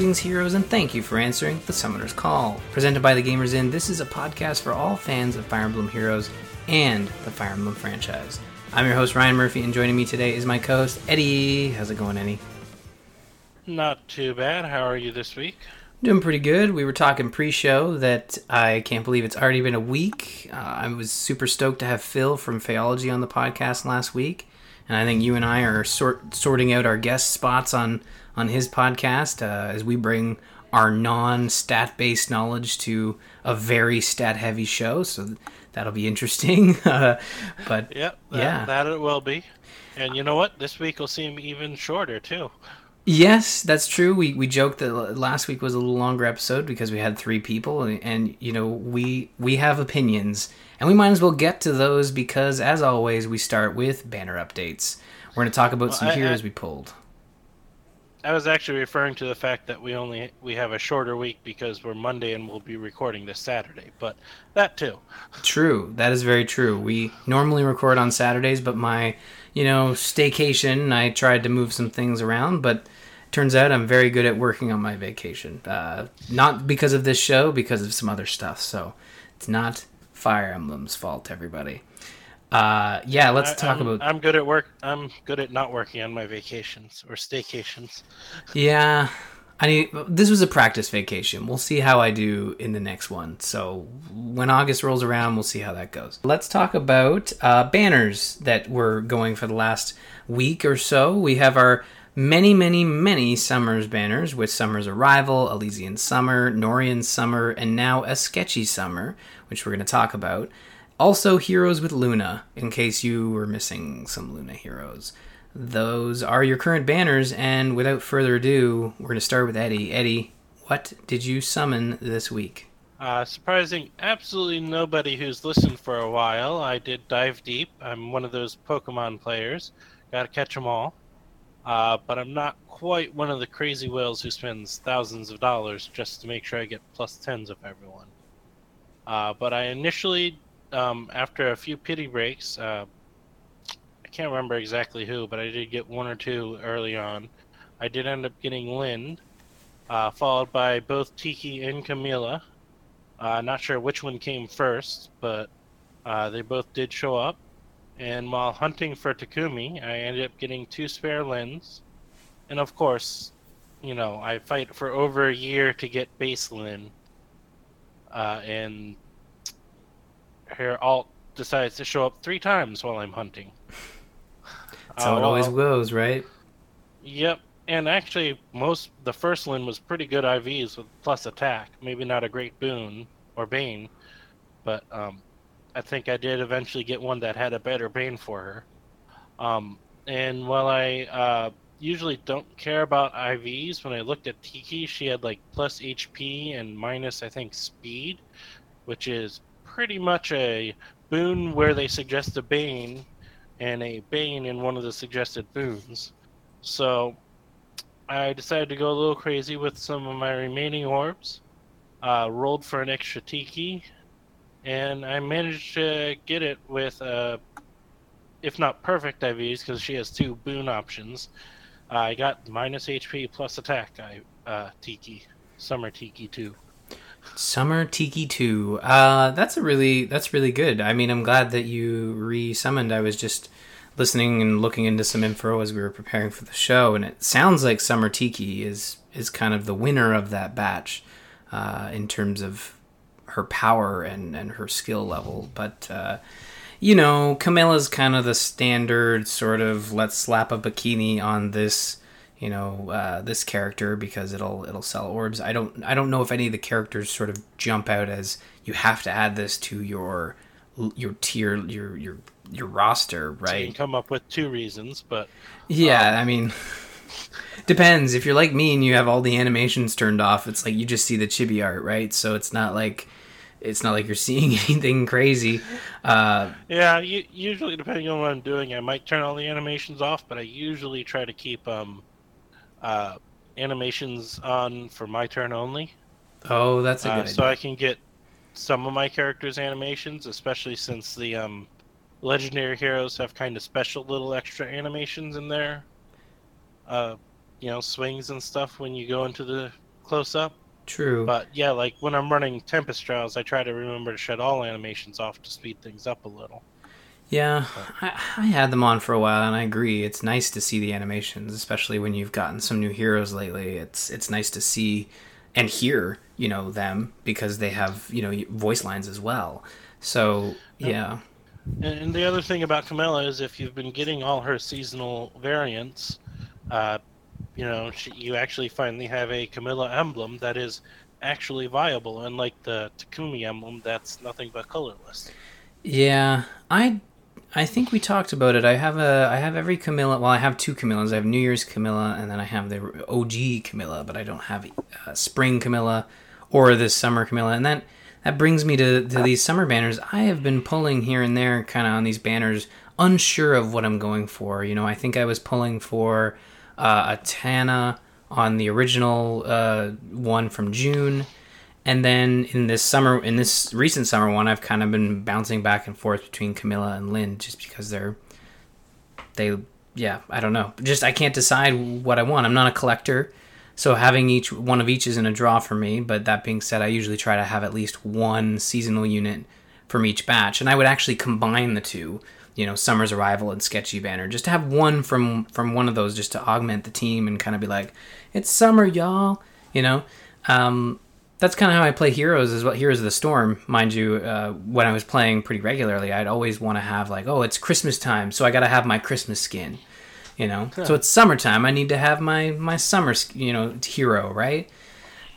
Greetings, heroes, and thank you for answering the Summoner's Call. Presented by the Gamers Inn, this is a podcast for all fans of Fire Emblem Heroes and the Fire Emblem franchise. I'm your host, Ryan Murphy, and joining me today is my co host, Eddie. How's it going, Eddie? Not too bad. How are you this week? Doing pretty good. We were talking pre show that I can't believe it's already been a week. Uh, I was super stoked to have Phil from Phaeology on the podcast last week. And I think you and I are sort, sorting out our guest spots on, on his podcast uh, as we bring our non stat based knowledge to a very stat heavy show. So that'll be interesting. uh, but Yep. That, Yeah. That it will be. And you know what? This week will seem even shorter too. Yes, that's true. We we joked that last week was a little longer episode because we had three people, and, and you know we we have opinions, and we might as well get to those because, as always, we start with banner updates. We're going to talk about Well, some I- heroes I- we pulled. I was actually referring to the fact that we only we have a shorter week because we're Monday and we'll be recording this Saturday. But that too. True, that is very true. We normally record on Saturdays, but my you know staycation, I tried to move some things around, but turns out I'm very good at working on my vacation. Uh, not because of this show, because of some other stuff. So it's not Fire Emblem's fault, everybody. Uh, yeah, let's I- talk I'm, about. I'm good at work. I'm good at not working on my vacations or staycations. Yeah, I need. This was a practice vacation. We'll see how I do in the next one. So when August rolls around, we'll see how that goes. Let's talk about uh, banners that were going for the last week or so. We have our many, many, many Summers banners with Summer's Arrival, Elysian Summer, Nohrian Summer, and now a Sketchy Summer, which we're going to talk about. Also, Heroes with Luna, in case you were missing some Luna heroes. Those are your current banners, and without further ado, we're going to start with Eddie. Eddie, what did you summon this week? Uh, surprising absolutely nobody who's listened for a while. I did dive deep. I'm one of those Pokemon players. Got to catch them all. Uh, but I'm not quite one of the crazy whales who spends thousands of dollars just to make sure I get plus tens of everyone. Uh, but I initially, um, after a few pity breaks, uh, I can't remember exactly who, but I did get one or two early on. I did end up getting Lind, uh, followed by both Tiki and Camilla. Uh, not sure which one came first, but uh, they both did show up. And while hunting for Takumi, I ended up getting two spare lens. And of course, you know, I fight for over a year to get base Lyn. Uh, and her alt decides to show up three times while I'm hunting. That's how Uh, it always goes, right? Yep, and actually, most the first one was pretty good IVs with plus attack. Maybe not a great boon or bane, but um, I think I did eventually get one that had a better bane for her. Um, and while I uh, usually don't care about IVs, when I looked at Tiki, she had like plus HP and minus, I think, speed, which is pretty much a boon where they suggest a bane, and a bane in one of the suggested boons. So I decided to go a little crazy with some of my remaining orbs. Uh, rolled for an extra tiki, and I managed to get it with, uh, if not perfect I IVs, because she has two boon options. I got minus HP plus attack. I uh, tiki, summer tiki two. Summer Tiki 2. Uh, that's a really that's really good. I mean, I'm glad that you re-summoned. I was just listening and looking into some info as we were preparing for the show, and it sounds like Summer Tiki is is kind of the winner of that batch uh, in terms of her power and and her skill level. But uh, you know, Camilla's kind of the standard sort of let's slap a bikini on this you know uh, this character because it'll it'll sell orbs. I don't I don't know if any of the characters sort of jump out as you have to add this to your your tier your your your roster, So you right? can come up with two reasons, but Yeah, I mean, depends. If you're like me and you have all the animations turned off, it's like you just see the chibi art, right? So it's not like it's not like you're seeing anything crazy. Uh, Yeah, u- usually depending on what I'm doing, I might turn all the animations off, but I usually try to keep um, uh, animations on for my turn only, oh, that's a uh, good so. I can get some of my characters' animations, especially since the um, legendary heroes have kind of special little extra animations in there. Uh, you know, swings and stuff when you go into the close up. True. But yeah, like when I'm running Tempest Trials, I try to remember to shut all animations off to speed things up a little. Yeah, I, I had them on for a while, and I agree. It's nice to see the animations, especially when you've gotten some new heroes lately. It's it's nice to see and hear, you know, them because they have you know voice lines as well. So yeah. And, and the other thing about Camilla is if you've been getting all her seasonal variants, uh, you know, she, you actually finally have a Camilla emblem that is actually viable, unlike the Takumi emblem that's nothing but colorless. Yeah, I I think we talked about it. I have a I have every Camilla. Well, I have two Camillas. I have New Year's Camilla, and then I have the OG Camilla, but I don't have uh, Spring Camilla or this Summer Camilla. And that that brings me to to these summer banners. I have been pulling here and there, kind of on these banners, unsure of what I'm going for. You know, I think I was pulling for uh, a Tana on the original uh, one from June and then in this summer, in this recent summer one, I've kind of been bouncing back and forth between Camilla and Lyn just because they're, they, yeah, I don't know. Just I can't decide what I want. I'm not a collector, so having each one of each is in a draw for me. But that being said, I usually try to have at least one seasonal unit from each batch, and I would actually combine the two. You know, Summer's Arrival and Sketchy Banner, just to have one from from one of those, just to augment the team and kind of be like, it's summer, y'all. You know, um, that's kind of how I play Heroes as well. Heroes of the Storm, mind you. Uh, when I was playing pretty regularly, I'd always want to have like, oh, it's Christmas time, so I got to have my Christmas skin, you know. Huh. So it's summertime, I need to have my my summer, you know, hero, right?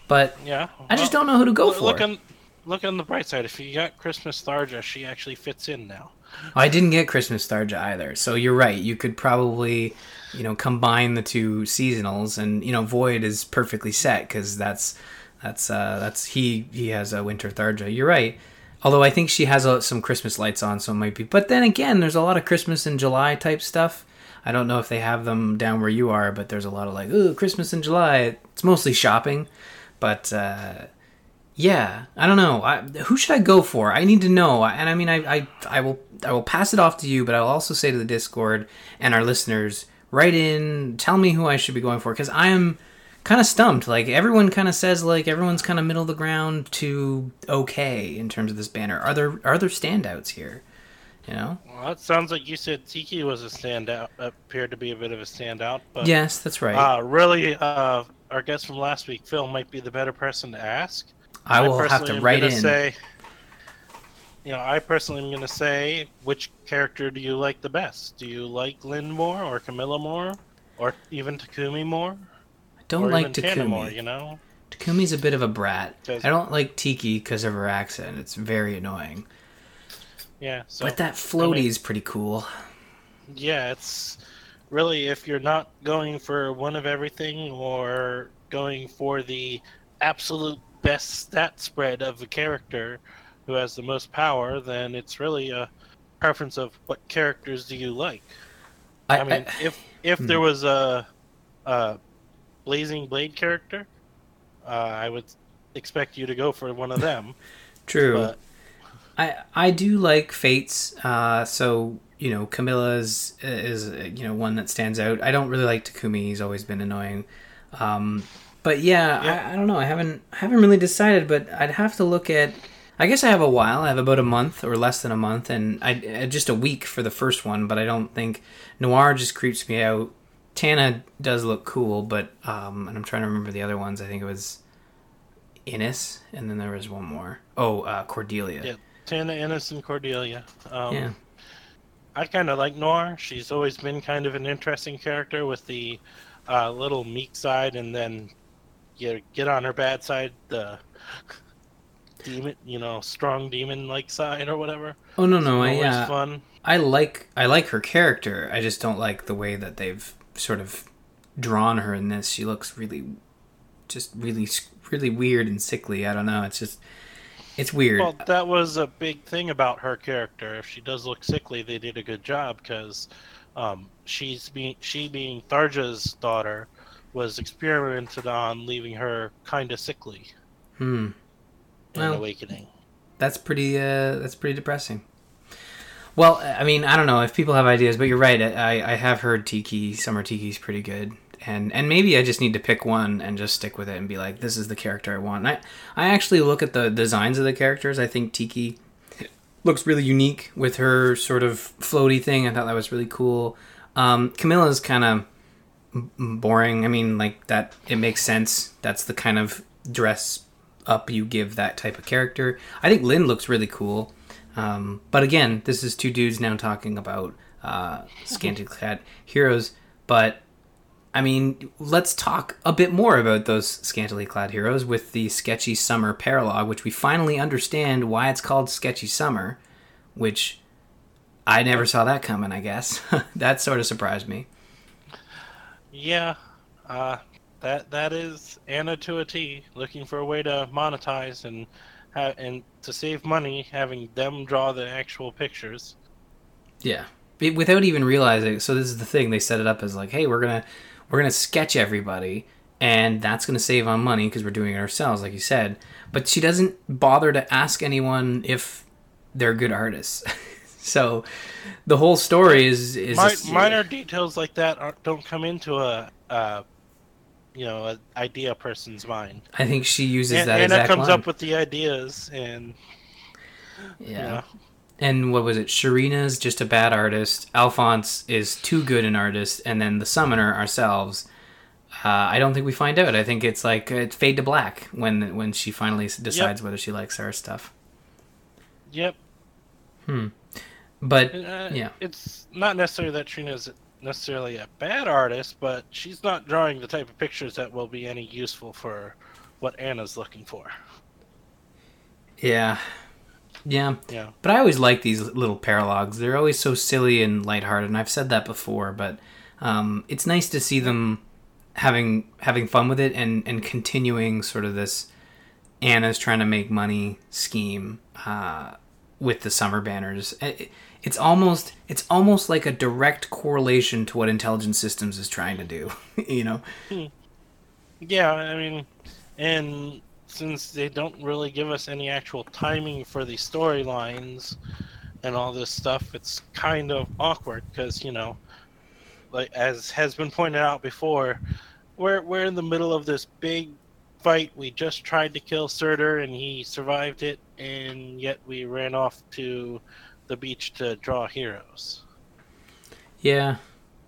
But yeah, well, I just don't know who to go look, for. Look on, look on the bright side. If you got Christmas Tharja, she actually fits in now. I didn't get Christmas Tharja either, so you're right. You could probably, you know, combine the two seasonals, and you know, Void is perfectly set because that's that's uh, that's he he has a winter Tharja. You're right. Although I think she has uh, some Christmas lights on, so it might be. But then again, there's a lot of Christmas in July type stuff. I don't know if they have them down where you are, but there's a lot of like, ooh, Christmas in July. It's mostly shopping, but uh, yeah, I don't know. I, who should I go for? I need to know. And I mean, I, I I will I will pass it off to you, but I'll also say to the Discord and our listeners, write in, tell me who I should be going for, because I am kind of stumped. Like everyone kind of says, like everyone's kind of middle of the ground to okay in terms of this banner. Are there are there standouts here? You know. Well, it sounds like you said Tiki was a standout. Appeared to be a bit of a standout. But, yes, that's right. Uh, really, uh, our guest from last week, Phil, might be the better person to ask. I will I have to write in. Say, you know, I personally am going to say, which character do you like the best? Do you like Lyn more, or Camilla more, or even Takumi more? Don't like Takumi. you know, Takumi's a bit of a brat. I don't like Tiki because of her accent. It's very annoying. Yeah, so, but that floaty I mean, is pretty cool. Yeah, it's really if you're not going for one of everything or going for the absolute best stat spread of a character who has the most power, then it's really a preference of what characters do you like. I, I mean, I, if if hmm. there was a, a Blazing Blade character, uh, I would expect you to go for one of them. True. But... I I do like Fates. Uh, so you know, Camilla's is, is you know one that stands out. I don't really like Takumi. He's always been annoying. Um, but yeah, yeah. I, I, don't know. I haven't I haven't really decided. But I'd have to look at. I guess I have a while. I have about a month or less than a month, and I just a week for the first one. But I don't think Noire just creeps me out Tana does look cool, but um, and I'm trying to remember the other ones. I think it was Innes, and then there was one more. Oh, uh, Cordelia. Yeah, Tana, Innes, and Cordelia. Um, yeah. I kind of like Noire. She's always been kind of an interesting character with the uh, little meek side, and then you get on her bad side, the demon, you know, strong demon like side or whatever. Oh no, no, I yeah. Fun. I like I like her character. I just don't like the way that they've sort of drawn her in this. She looks really, just really, really weird and sickly. I don't know. It's just, it's weird. Well, that was a big thing about her character. If she does look sickly, they did a good job because um, she's being she being Tharja's daughter was experimented on, leaving her kind of sickly. Hmm. well, awakening. That's pretty. Uh, that's pretty depressing. Well, I mean, I don't know if people have ideas, but you're right. I, I have heard Tiki, Summer Tiki's pretty good. and and maybe I just need to pick one and just stick with it and be like, this is the character I want. And I I actually look at the designs of the characters. I think Tiki looks really unique with her sort of floaty thing. I thought that was really cool. Um, Camilla's kind of boring. I mean, like that. It makes sense. That's the kind of dress up you give that type of character. I think Lyn looks really cool. Um, but again, this is two dudes now talking about uh, scantily clad heroes. But I mean, let's talk a bit more about those scantily clad heroes with the Sketchy Summer paralogue, which we finally understand why it's called Sketchy Summer, which I never saw that coming, I guess. that sort of surprised me. Yeah, uh, that that is Anna to a T, looking for a way to monetize and ha- and to save money, having them draw the actual pictures. Yeah, without even realizing. So this is the thing. They set it up as like, hey, we're gonna we're gonna sketch everybody, and that's gonna save on money because we're doing it ourselves, like you said. But she doesn't bother to ask anyone if they're good artists. so the whole story is is Mi- minor details like that aren't, don't come into a, a you know an idea person's mind. I think she uses that. and, that. Anna comes line. up with the ideas, and yeah. you know, And what was it? Sharena's just a bad artist. Alphonse is too good an artist, and then the summoner ourselves. Uh, I don't think we find out. I think it's like it's fade to black when when she finally decides whether she likes our stuff. yep. Hmm. But Uh, Yeah. It's not necessarily that Trina's necessarily a bad artist, but she's not drawing the type of pictures that will be any useful for what Anna's looking for. yeah, yeah. Yeah. But I always like these little paralogs. They're always so silly and lighthearted, and I've said that before. But um, it's nice to see them having having fun with it and and continuing sort of this Anna's trying to make money scheme uh, with the summer banners. It- it's almost it's almost like a direct correlation to what intelligent systems is trying to do. you know? Hmm. Yeah, I mean, and since they don't really give us any actual timing for the storylines and all this stuff, it's kind of awkward because you know, like as has been pointed out before, we're we're in the middle of this big fight. We just tried to kill Surtr and he survived it, and yet we ran off to the beach to draw heroes. Yeah,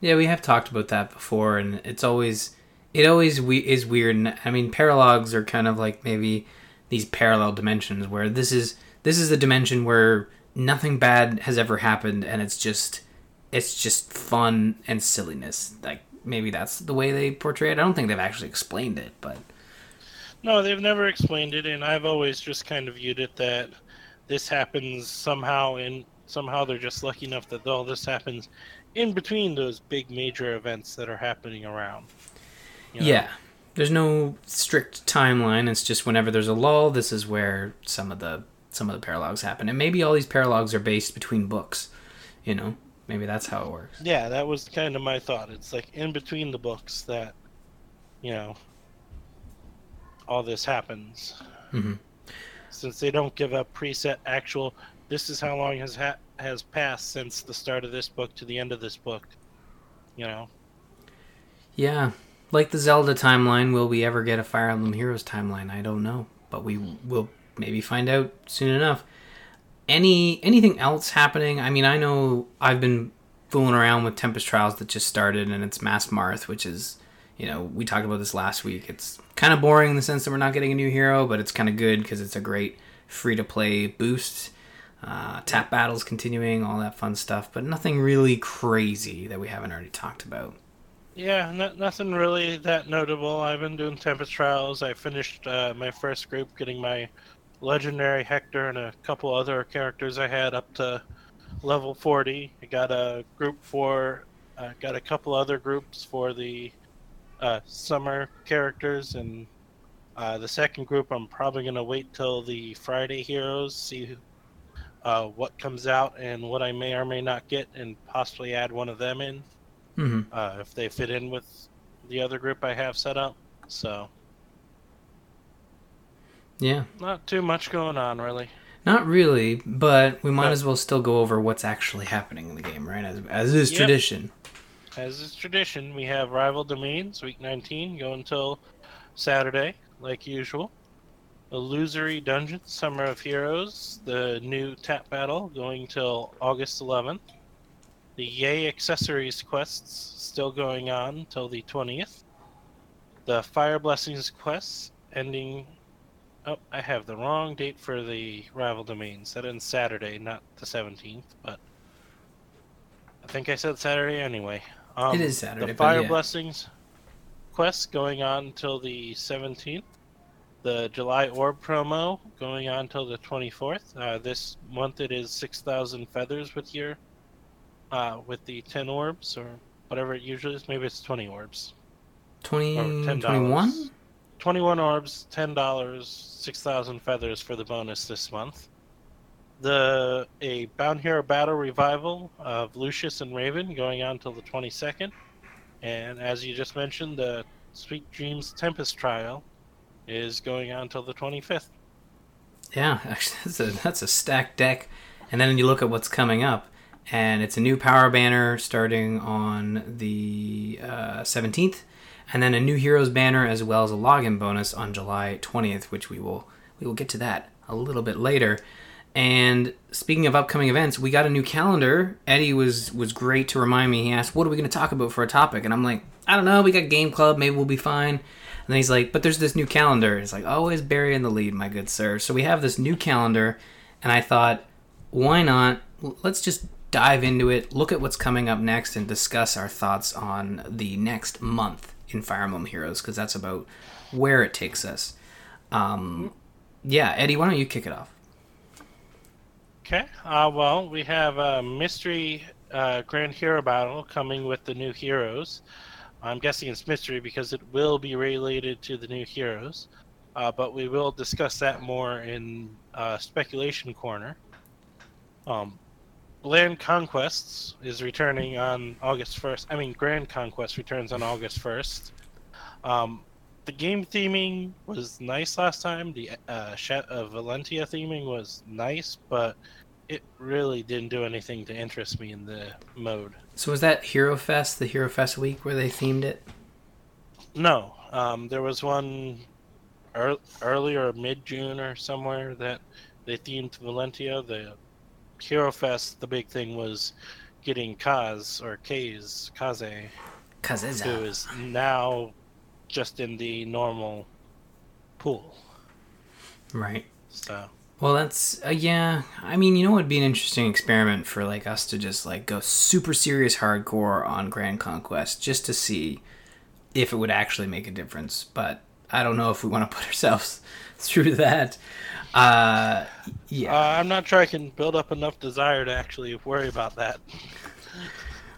yeah, we have talked about that before, and it's always it always we is weird. And I mean, paralogs are kind of like maybe these parallel dimensions where this is this is the dimension where nothing bad has ever happened, and it's just it's just fun and silliness. Like maybe that's the way they portray it. I don't think they've actually explained it, but No, they've never explained it, and I've always just kind of viewed it that this happens somehow, and somehow they're just lucky enough that all this happens in between those big major events that are happening around. you know? yeah. There's no strict timeline. It's just whenever there's a lull, this is where some of the some of the paralogs happen, and maybe all these paralogs are based between books. You know, maybe that's how it works. Yeah, that was kind of my thought. It's like in between the books that, you know, all this happens. Mhm. Since they don't give a preset actual, this is how long has ha- has passed since the start of this book to the end of this book. You know, Yeah, like the Zelda timeline, will we ever get a Fire Emblem Heroes timeline? I don't know, but we will maybe find out soon enough. Any anything else happening? I mean, I know I've been fooling around with Tempest Trials that just started, and it's Mass Marth, which is, you know, we talked about this last week. It's kind of boring in the sense that we're not getting a new hero, but it's kind of good because it's a great free to play boost. Uh, tap battles continuing, all that fun stuff, but nothing really crazy that we haven't already talked about. yeah, no, nothing really that notable. I've been doing Tempest Trials. I finished uh, my first group, getting my legendary Hector and a couple other characters I had up to level 40. I got a group for, uh, got a couple other groups for the uh, summer characters, and uh, the second group I'm probably gonna wait till the Friday heroes, see uh, what comes out and what I may or may not get, and possibly add one of them in hmm uh, if they fit in with the other group I have set up. So Yeah, not too much going on really. not really, but we might as well still go over what's actually happening in the game, right? As, as is Yep. tradition. as is tradition, we have Rival Domains, week 19, go until Saturday, like usual. Illusory Dungeons, Summer of Heroes, the new tap battle, going till August 11th. The Yay Accessories quests, still going on till the 20th. The Fire Blessings quests, ending. Oh, I have the wrong date for the Rival Domains. That ends Saturday, not the 17th, but. I think I said Saturday anyway. Um, It is Saturday, The Fire yeah. Blessings quest going on until the 17th. The July Orb promo going on till the 24th. Uh, this month it is 6,000 feathers with your, uh, with the 10 orbs or whatever it usually is. Maybe it's 20 orbs. 20, Or $10. 21? 21 orbs, $10, 6,000 feathers for the bonus this month. The a Bound Hero Battle revival of Lucius and Raven going on till the 22nd. And as you just mentioned, the Sweet Dreams Tempest Trial is going on till the 25th. Yeah, actually, that's a, that's a stacked deck. And then you look at what's coming up, and it's a new power banner starting on the uh, 17th, and then a new heroes banner as well as a login bonus on July 20th, which we will we will get to that a little bit later. And speaking of upcoming events, we got a new calendar. Eddie was was great to remind me. He asked, "What are we going to talk about for a topic?" And I'm like, "I don't know. We got game club. Maybe we'll be fine." And then he's like, "But there's this new calendar." It's like always Barry in the lead, my good sir. So we have this new calendar, and I thought, why not? Let's just dive into it. Look at what's coming up next, and discuss our thoughts on the next month in Fire Emblem Heroes because that's about where it takes us. Um, yeah, Eddie, why don't you kick it off? Okay. Uh, well, we have a mystery uh, Grand Hero Battle coming with the new heroes. I'm guessing it's mystery because it will be related to the new heroes. Uh, but we will discuss that more in uh, Speculation Corner. Um, Land Conquests is returning on August 1st. I mean, Grand Conquest returns on August 1st. Um, the game theming was nice last time. The uh, uh, Valentia theming was nice, but it really didn't do anything to interest me in the mode. So was that Hero Fest, the Hero Fest week where they themed it? No, um, there was one ear- early or mid June or somewhere that they themed Valentia. The Hero Fest, the big thing was getting Kaz or Kaze, Kaze, who Kazeza. is now just in the normal pool. Right. So Well, that's uh, yeah. I mean, you know, it'd be an interesting experiment for like us to just like go super serious hardcore on Grand Conquest just to see if it would actually make a difference. But I don't know if we want to put ourselves through that. Uh, yeah. uh, I'm not sure I can build up enough desire to actually worry about that.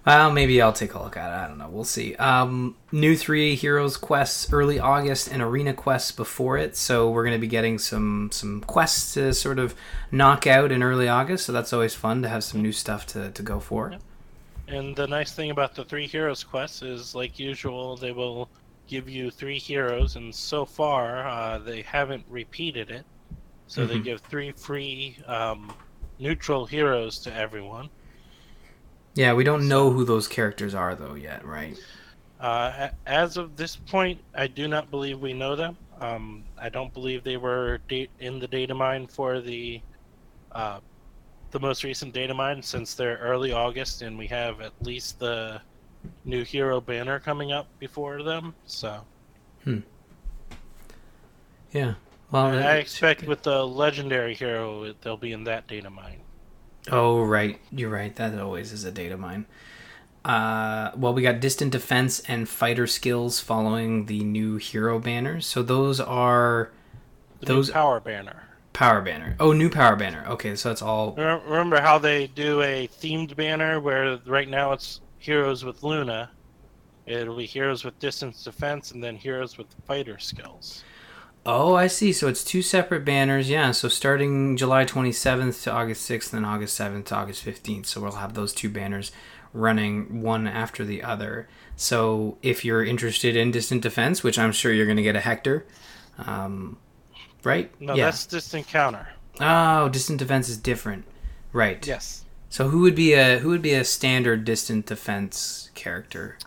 Well, maybe I'll take a look at it. I don't know. We'll see. Um, new three heroes quests early August and arena quests before it. So we're going to be getting some some quests to sort of knock out in early August. So that's always fun to have some new stuff to, to go for. And the nice thing about the three heroes quests is, like usual, they will give you three heroes, and so far uh, they haven't repeated it. So they Mhm. give three free um, neutral heroes to everyone. Yeah, we don't know who those characters are though yet, right? Uh, as of this point, I do not believe we know them. Um, I don't believe they were date in the data mine for the uh, the most recent data mine since they're early August, and we have at least the new hero banner coming up before them. So Yeah. Well, and I expect with the legendary hero, they'll be in that data mine. Oh, right. You're right. That always is a data mine. Uh, well, we got distant defense and fighter skills following the new hero banners. So those are The Those- new power banner. power banner. Oh, new power banner. Okay, so that's all. Remember how they do a themed banner where right now it's heroes with Luna. It'll be heroes with distance defense and then heroes with fighter skills. Oh, I see. So it's two separate banners. Yeah. So starting July 27th to August 6th, and August 7th to August 15th. So we'll have those two banners running one after the other. So if you're interested in distant defense, which I'm sure you're going to get a Hector, um, right? No, yeah. that's distant counter. Oh, distant defense is different. Right. Yes. So who would be a who would be a standard distant defense character?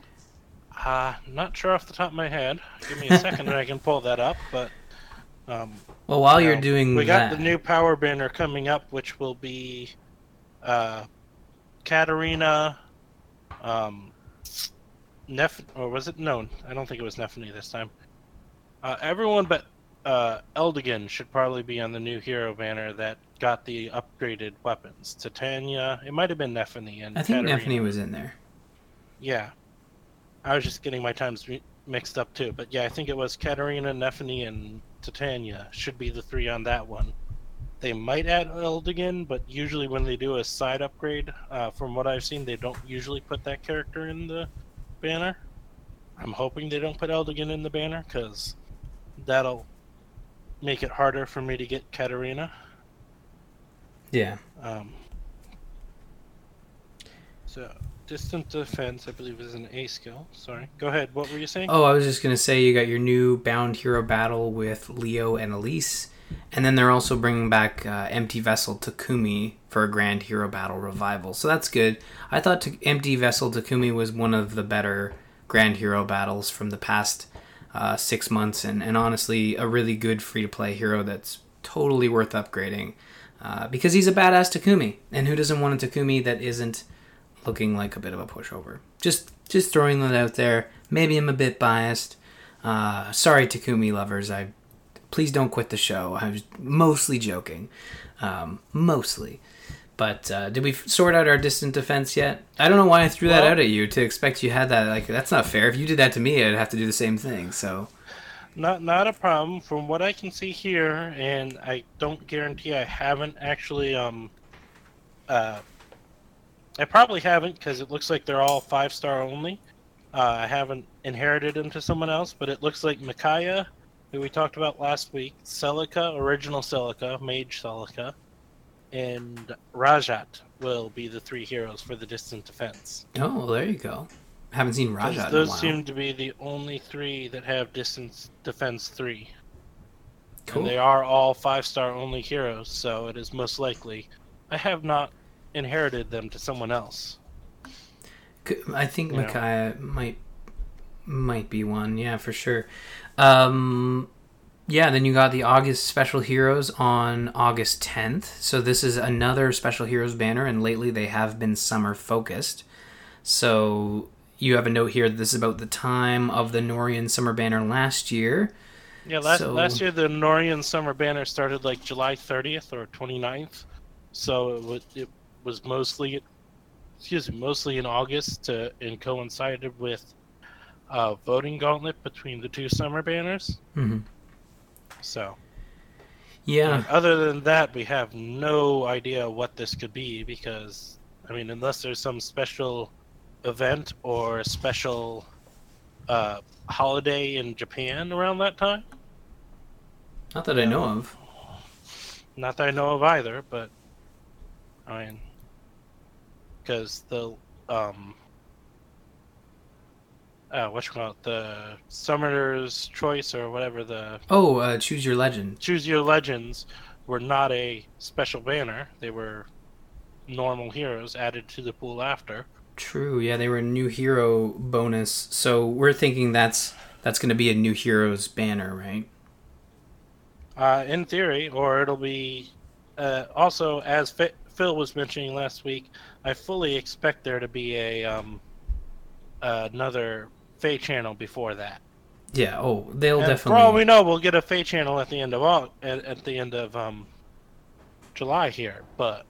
Uh, not sure off the top of my head. Give me a second and I can pull that up. But um, Well, while you're Well, doing we got that, the new power banner coming up, which will be uh, Katarina, um, Nef, or was it? No, I don't think it was Nephenee this time. Uh, everyone but uh, Eldigan should probably be on the new hero banner that got the upgraded weapons. Titania, it might have been Nephenee and I think Katarina. Nephenee was in there. Yeah, I was just getting my times mi- mixed up too. But yeah, I think it was Katarina, Nephenee, and Titania should be the three on that one. They might add Eldigan, but usually when they do a side upgrade, uh, from what I've seen, they don't usually put that character in the banner. I'm hoping they don't put Eldigan in the banner because that'll make it harder for me to get Katarina. Yeah. Um, so, distant defense, I believe, is an A skill. Sorry. Go ahead. What were you saying? Oh, I was just gonna say you got your new bound hero battle with Leo and Elise, and then they're also bringing back uh, Empty Vessel Takumi for a Grand Hero Battle revival. So that's good. I thought t- Empty Vessel Takumi was one of the better Grand Hero battles from the past uh, six months, and, and honestly, a really good free to play hero that's totally worth upgrading. Uh, because he's a badass Takumi, and who doesn't want a Takumi that isn't looking like a bit of a pushover. Just just throwing that out there. Maybe I'm a bit biased. Uh, sorry, Takumi lovers. I please don't quit the show. I was mostly joking, um, mostly. But uh, did we sort out our distant defense yet? I don't know why I threw that out at you to expect you had that. Like that's not fair. If you did that to me, I'd have to do the same thing. So Not not a problem. From what I can see here, and I don't guarantee I haven't actually. Um, uh, I probably haven't because it looks like they're all five star only. Uh, I haven't inherited them to someone else, but it looks like Micaiah, who we talked about last week, Celica, original Celica, Mage Celica, and Rajat will be the three heroes for the distant defense. oh, well, there you go. Haven't seen 'Cause Raja in a those seem to be the only three that have distance defense three. Cool. And they are all five star only heroes, so it is most likely I have not inherited them to someone else. I think Yeah. Micaiah might might be one. Yeah, for sure. Um, yeah, then you got the August Special Heroes on August 10th. So this is another Special Heroes banner, and lately they have been summer focused. So you have a note here that this is about the time of the Nohrian Summer Banner last year. Yeah, last So- last year the Nohrian Summer Banner started like July 30th or 29th, so it was, it was mostly, excuse me, mostly in August to, and coincided with uh, voting gauntlet between the two summer banners. hmm So Yeah. And other than that, we have no idea what this could be because, I mean, unless there's some special event or special uh, holiday in Japan around that time. Not that I know of. Not that I know of either, but I mean, because the um, uh, what you call it, the Summoner's Choice or whatever the Oh, uh, Choose Your Legend. Choose Your Legends were not a special banner; they were normal heroes added to the pool after. True. Yeah, they were a new hero bonus. So we're thinking that's that's going to be a new heroes banner, right? Uh, in theory, or it'll be uh, also as Fi- Phil was mentioning last week. I fully expect there to be a um, another Feh channel before that. Yeah. Oh, they'll And definitely. For all we know, we'll get a Feh channel at the end of Au- at, at the end of um, July here. But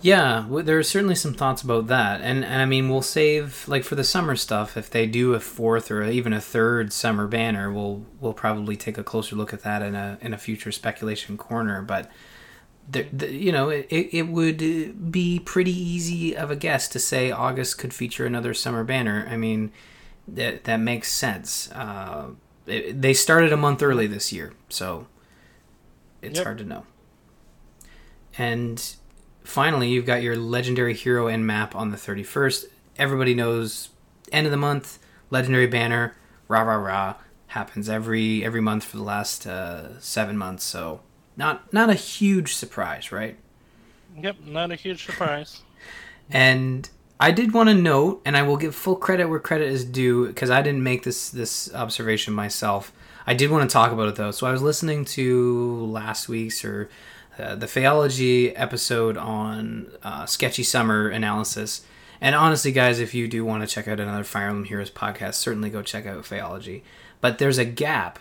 Yeah, w- there are certainly some thoughts about that, and and I mean we'll save like for the summer stuff. If they do a fourth or even a third summer banner, we'll we'll probably take a closer look at that in a in a future speculation corner. But the, the, you know, it, it would uh, be pretty easy of a guess to say August could feature another summer banner. I mean, that that makes sense. Uh, it, they started a month early this year, so it's Yep. hard to know. And finally, you've got your legendary hero and map on the 31st. Everybody knows end of the month, legendary banner, rah rah rah, happens every every month for the last uh, seven months. So not not a huge surprise, right? Yep, not a huge surprise. And I did want to note, and I will give full credit where credit is due, because I didn't make this this observation myself. I did want to talk about it though. So I was listening to last week's or uh, the Phaeology episode on uh, sketchy summer analysis. And honestly, guys, if you do want to check out another Fire Emblem Heroes podcast, certainly go check out Phaeology. But there's a gap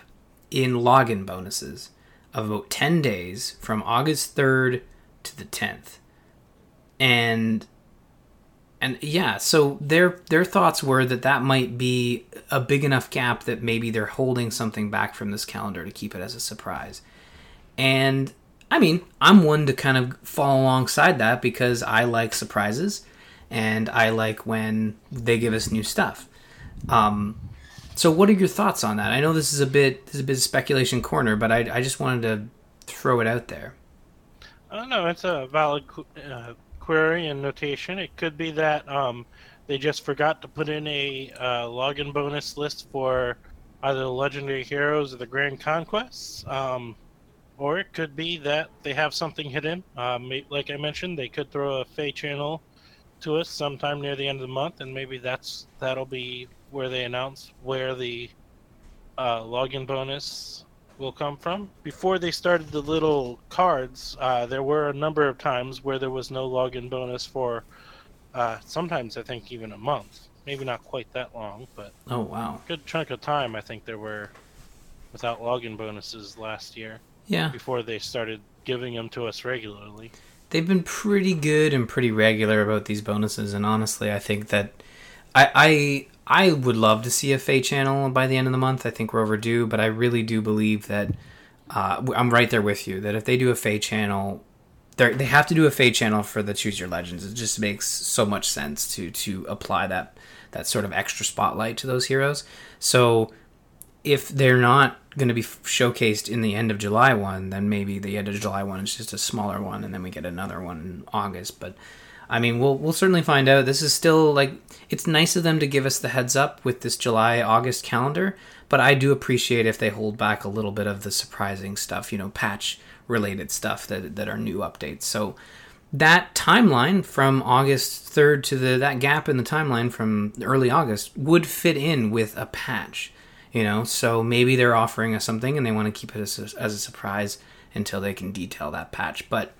in login bonuses of about 10 days from August 3rd to the 10th. And and yeah, so their their thoughts were that that might be a big enough gap that maybe they're holding something back from this calendar to keep it as a surprise. And I mean, I'm one to kind of fall alongside that because I like surprises and I like when they give us new stuff. Um, so, what are your thoughts on that? I know this is a bit this is a bit speculation corner, but I, I just wanted to throw it out there. I don't know. It's a valid uh, query and notation. It could be that um, they just forgot to put in a uh, login bonus list for either the legendary heroes or the grand conquests. Um, or it could be that they have something hidden. Um, like I mentioned, they could throw a Feh channel to us sometime near the end of the month, and maybe that's that'll be where they announce where the uh, login bonus will come from. Before they started the little cards, uh, there were a number of times where there was no login bonus for uh, sometimes I think even a month. Maybe not quite that long, but oh wow, good chunk of time I think there were without login bonuses last year. Yeah. Before they started giving them to us regularly. They've been pretty good and pretty regular about these bonuses, and honestly, I think that I I, I would love to see a Feh channel by the end of the month. I think we're overdue, but I really do believe that uh, I'm right there with you. That if they do a Feh channel, they have to do a Fey channel for the Choose Your Legends. It just makes so much sense to to apply that that sort of extra spotlight to those heroes. So if they're not going to be showcased in the end of July one, then maybe the end of July one is just a smaller one, and then we get another one in August. But I mean, we'll we'll certainly find out. This is still like it's nice of them to give us the heads up with this July August calendar, but I do appreciate if they hold back a little bit of the surprising stuff, you know, patch related stuff that that are new updates. So that timeline from August 3rd to the that gap in the timeline from early August would fit in with a patch you know so maybe they're offering us something and they want to keep it as a, as a surprise until they can detail that patch but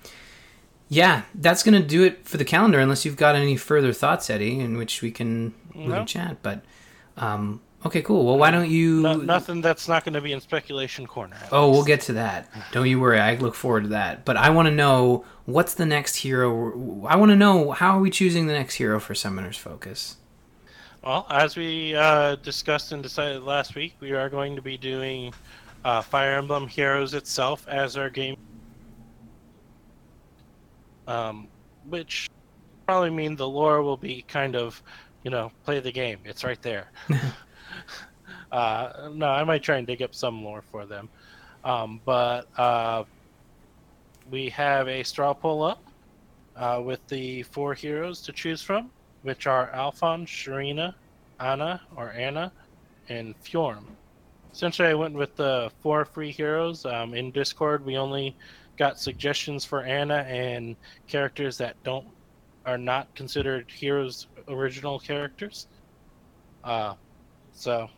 yeah that's going to do it for the calendar unless you've got any further thoughts eddie in which we can, we can chat but um, okay cool. Well why don't you no, nothing that's not going to be in speculation corner oh we'll get to that. Don't you worry i look forward to that. But i want to know what's the next hero? I want to know how are we choosing the next hero for summoners focus? Well, as we uh, discussed and decided last week, we are going to be doing uh, Fire Emblem Heroes itself as our game, um, which probably mean the lore will be kind of, you know, play the game. It's right there. uh, no, I might try and dig up some lore for them, um, but uh, we have a straw pull up uh, with the four heroes to choose from which are Alphonse, Sharena, Anna or Anna, and Fjorm. Essentially, I went with the four free heroes. Um, in Discord, we only got suggestions for Anna and characters that don't are not considered heroes original characters. Uh, so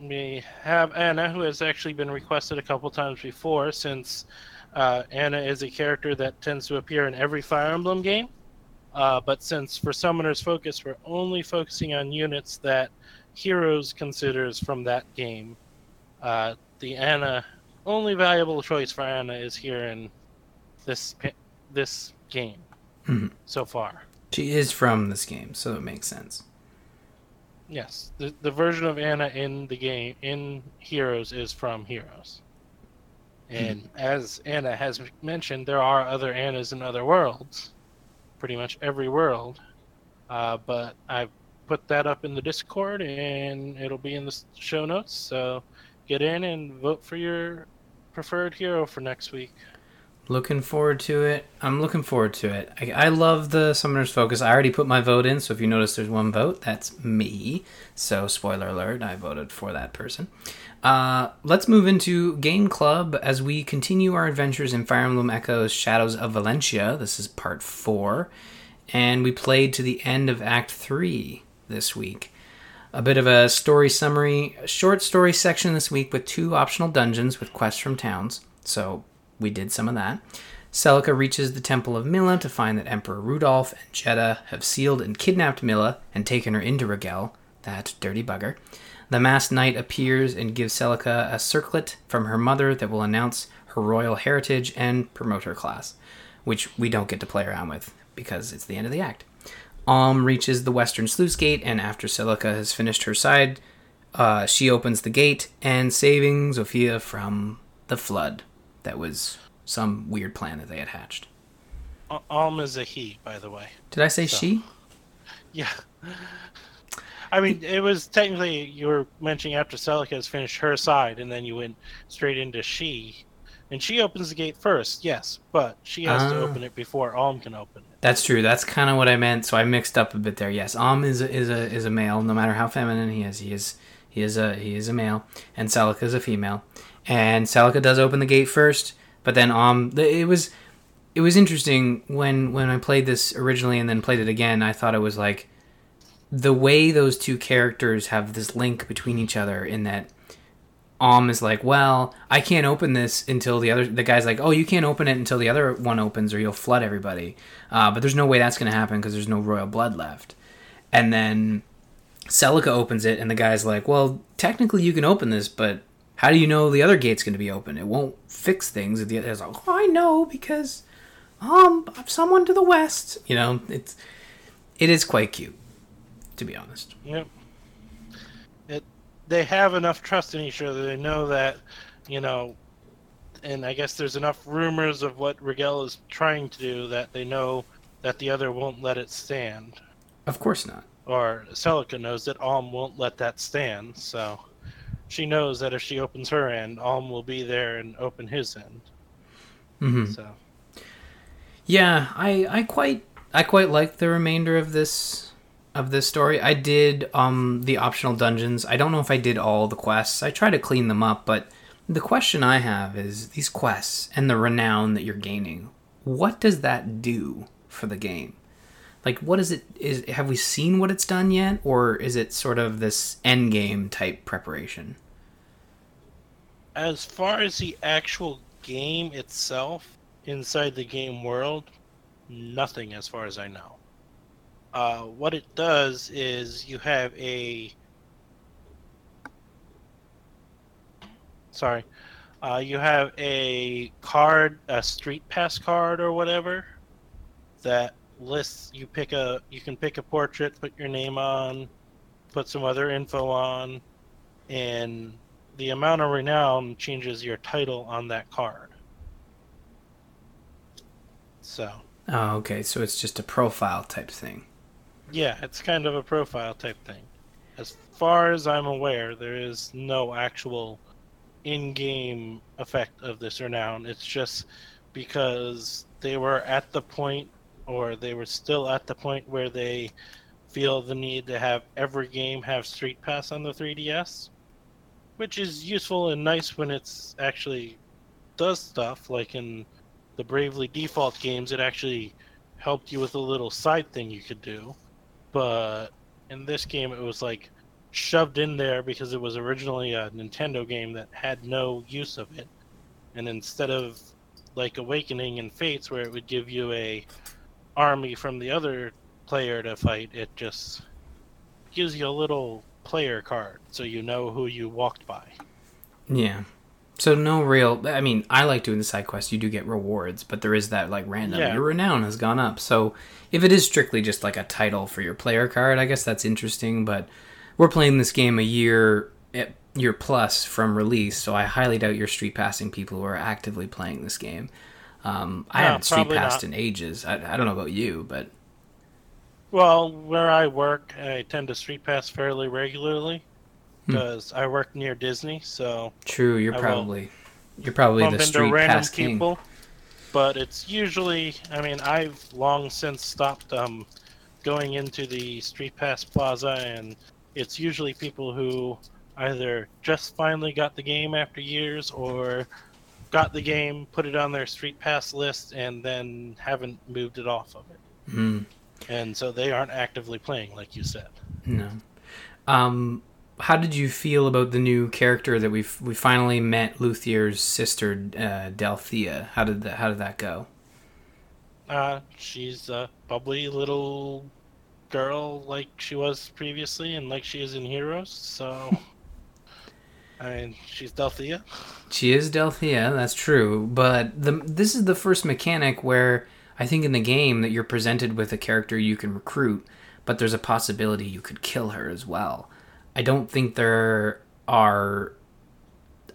we have Anna, who has actually been requested a couple times before, since uh, Anna is a character that tends to appear in every Fire Emblem game. Uh, but since for Summoner's Focus, we're only focusing on units that Heroes considers from that game, uh, the Anna only valuable choice for Anna is here in this this game mm-hmm. so far. She is from this game, so it makes sense. Yes, the the version of Anna in the game in Heroes is from Heroes. And mm-hmm. as Anna has mentioned, there are other Annas in other worlds pretty much every world. Uh, but I put that up in the Discord and it'll be in the show notes. So get in and vote for your preferred hero for next week. Looking forward to it. I'm looking forward to it. I, I love the Summoner's Focus. I already put my vote in, so if you notice there's one vote, that's me. So, spoiler alert, I voted for that person. Uh, let's move into Game Club as we continue our adventures in Fire Emblem Echoes Shadows of Valentia. This is part four. And we played to the end of Act 3 this week. A bit of a story summary, a short story section this week with two optional dungeons with quests from towns. So we did some of that. Celica reaches the Temple of Mila to find that Emperor Rudolph and Jedha have sealed and kidnapped Mila and taken her into Rigel, that dirty bugger. The masked knight appears and gives Celica a circlet from her mother that will announce her royal heritage and promote her class, which we don't get to play around with because it's the end of the act. Alm reaches the western sluice gate, and after Celica has finished her side, uh, she opens the gate and saving Zofia from the flood that was some weird plan that they had hatched. Alm is a he, by the way. Did I say so, she? Yeah. I mean, it was technically you were mentioning after Celica has finished her side, and then you went straight into she, and she opens the gate first, yes, but she has uh, to open it before Alm can open. That's true. That's kind of what I meant. So I mixed up a bit there. Yes, Alm is a, is a is a male, no matter how feminine he is. He is he is a he is a male, and Celica is a female. And Celica does open the gate first, but then Alm. It was it was interesting when when I played this originally and then played it again. I thought it was like the way those two characters have this link between each other in that Alm is like, well, I can't open this until the other. The guy's like, oh, you can't open it until the other one opens, or you'll flood everybody. Uh, but there's no way that's going to happen because there's no royal blood left. And then Celica opens it, and the guy's like, well, technically you can open this, but how do you know the other gate's going to be open? It won't fix things. The other's like, oh, I know because um, someone to the west. You know, it's it is quite cute to be honest. Yep. They have enough trust in each other. They know that, you know, and I guess there's enough rumors of what Rigel is trying to do that they know that the other won't let it stand. Of course not. Or Celica knows that Alm won't let that stand, so she knows that if she opens her end, Alm will be there and open his end. Mm-hmm. So. Yeah, I I quite I quite like the remainder of this of this story. I did um the optional dungeons. I don't know if I did all the quests. I try to clean them up, but the question I have is these quests and the renown that you're gaining. What does that do for the game? Like what is it is have we seen what it's done yet or is it sort of this end game type preparation? As far as the actual game itself inside the game world, nothing as far as I know. Uh, what it does is you have a sorry uh, you have a card a street pass card or whatever that lists you pick a you can pick a portrait put your name on put some other info on and the amount of renown changes your title on that card. So. Oh okay. So it's just a profile type thing yeah, it's kind of a profile type thing. As far as I'm aware, there is no actual in game effect of this renown. It's just because they were at the point, or they were still at the point where they feel the need to have every game have Street Pass on the 3DS, which is useful and nice when it's actually does stuff. Like in the Bravely Default games, it actually helped you with a little side thing you could do but in this game it was like shoved in there because it was originally a Nintendo game that had no use of it. And instead of like Awakening and Fates where it would give you a army from the other player to fight, it just gives you a little player card so you know who you walked by. Yeah. So no real. I mean, I like doing the side quests. You do get rewards, but there is that like random. Yeah. Your renown has gone up. So if it is strictly just like a title for your player card, I guess that's interesting. But we're playing this game a year eh, year plus from release, so I highly doubt you're street passing people who are actively playing this game. Um, I no, haven't street passed not. in ages. I, I don't know about you, but well, where I work, I tend to street pass fairly regularly because hmm. I work near Disney. So true. You're I probably you're probably the street pass king. People. but it's usually. I mean, I've long since stopped um, going into the Street Pass Plaza, and it's usually people who either just finally got the game after years or got the game, put it on their Street Pass list, and then haven't moved it off of it. Mm. And so they aren't actively playing, like you said. No. Um, how did you feel about the new character that we we finally met, Luthier's sister, uh, Delthea? How did that How did that go? Uh, she's a bubbly little girl, like she was previously, and like she is in Heroes. So, I mean, she's Delthea. She is Delthea, that's true. But the this is the first mechanic where I think in the game that you're presented with a character you can recruit, but there's a possibility you could kill her as well. I don't think there are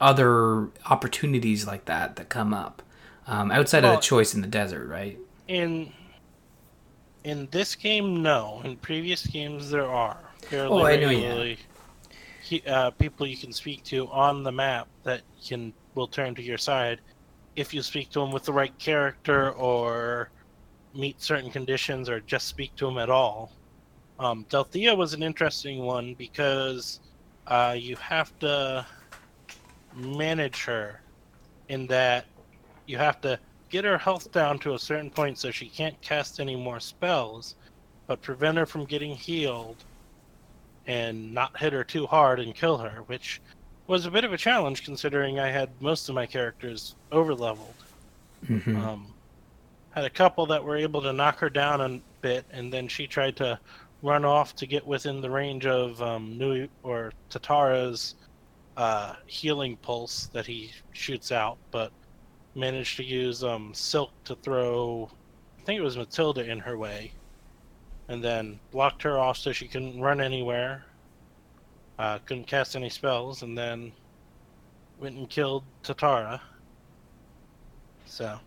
other opportunities like that that come up um, outside Well- of the choice in the desert, right? In in this game, no. In previous games, there are Oh, I know, yeah. he, uh, people you can speak to on the map that can will turn to your side if you speak to them with the right character or meet certain conditions or just speak to them at all. Um, Delthea was an interesting one because uh, you have to manage her in that you have to get her health down to a certain point so she can't cast any more spells, but prevent her from getting healed and not hit her too hard and kill her, which was a bit of a challenge considering I had most of my characters over leveled. hmm Um, had a couple that were able to knock her down a bit, and then she tried to run off to get within the range of um, Nui or Tatarrah's uh, healing pulse that he shoots out, but managed to use um, Silque to throw, I think it was Matilda in her way, and then blocked her off so she couldn't run anywhere, uh, couldn't cast any spells, and then went and killed Tatara. So.